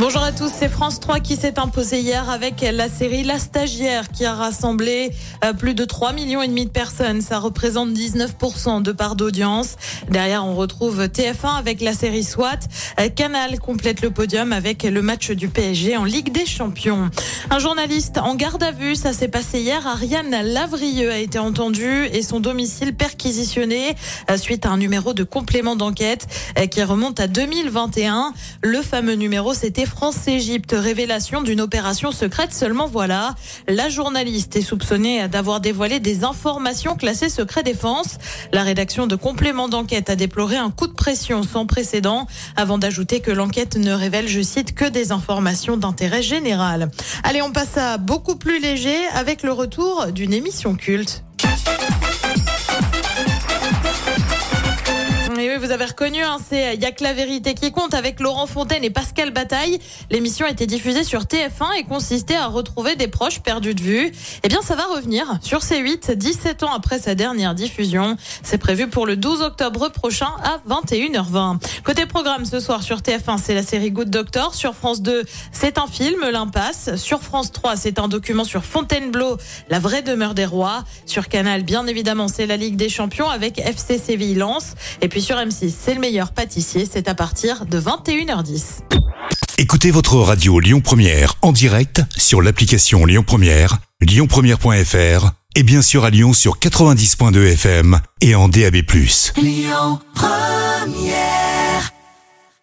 Bonjour à tous, c'est France 3 qui s'est imposé hier avec la série La Stagiaire qui a rassemblé euh, plus de 3 millions et demi de personnes. Ça représente 19% de part d'audience. Derrière, on retrouve TF1 avec la série SWAT. Euh, Canal complète le podium avec le match du PSG en Ligue des Champions. Un journaliste en garde à vue, ça s'est passé hier. Ariane Lavrieux a été entendu et son domicile perquisitionné euh, suite à un numéro de complément d'enquête qui remonte à 2021. Le fameux numéro, c'était France-Égypte, révélation d'une opération secrète. Seulement voilà, la journaliste est soupçonnée d'avoir dévoilé des informations classées secret défense. La rédaction de compléments d'enquête a déploré un coup de pression sans précédent avant d'ajouter que l'enquête ne révèle, je cite, que des informations d'intérêt général. Allez, on passe à beaucoup plus léger avec le retour d'une émission culte. Vous avez reconnu, hein, c'est Il y a que la vérité qui compte avec Laurent Fontaine et Pascal Bataille. L'émission a été diffusée sur TF1 et consistait à retrouver des proches perdus de vue. Eh bien, ça va revenir sur C8, 17 ans après sa dernière diffusion. C'est prévu pour le 12 octobre prochain à 21h20. Côté programme ce soir sur TF1, c'est la série Good Doctor. Sur France 2, c'est un film, L'Impasse. Sur France 3, c'est un document sur Fontainebleau, la vraie demeure des rois. Sur Canal, bien évidemment, c'est la Ligue des Champions avec FC Séville Lens. Et puis sur M6, c'est le meilleur pâtissier. C'est à partir de 21h10. Écoutez votre radio Lyon Première en direct sur l'application Lyon Première, lyonpremière.fr et bien sûr à Lyon sur 90.2 FM et en DAB+. Lyon Première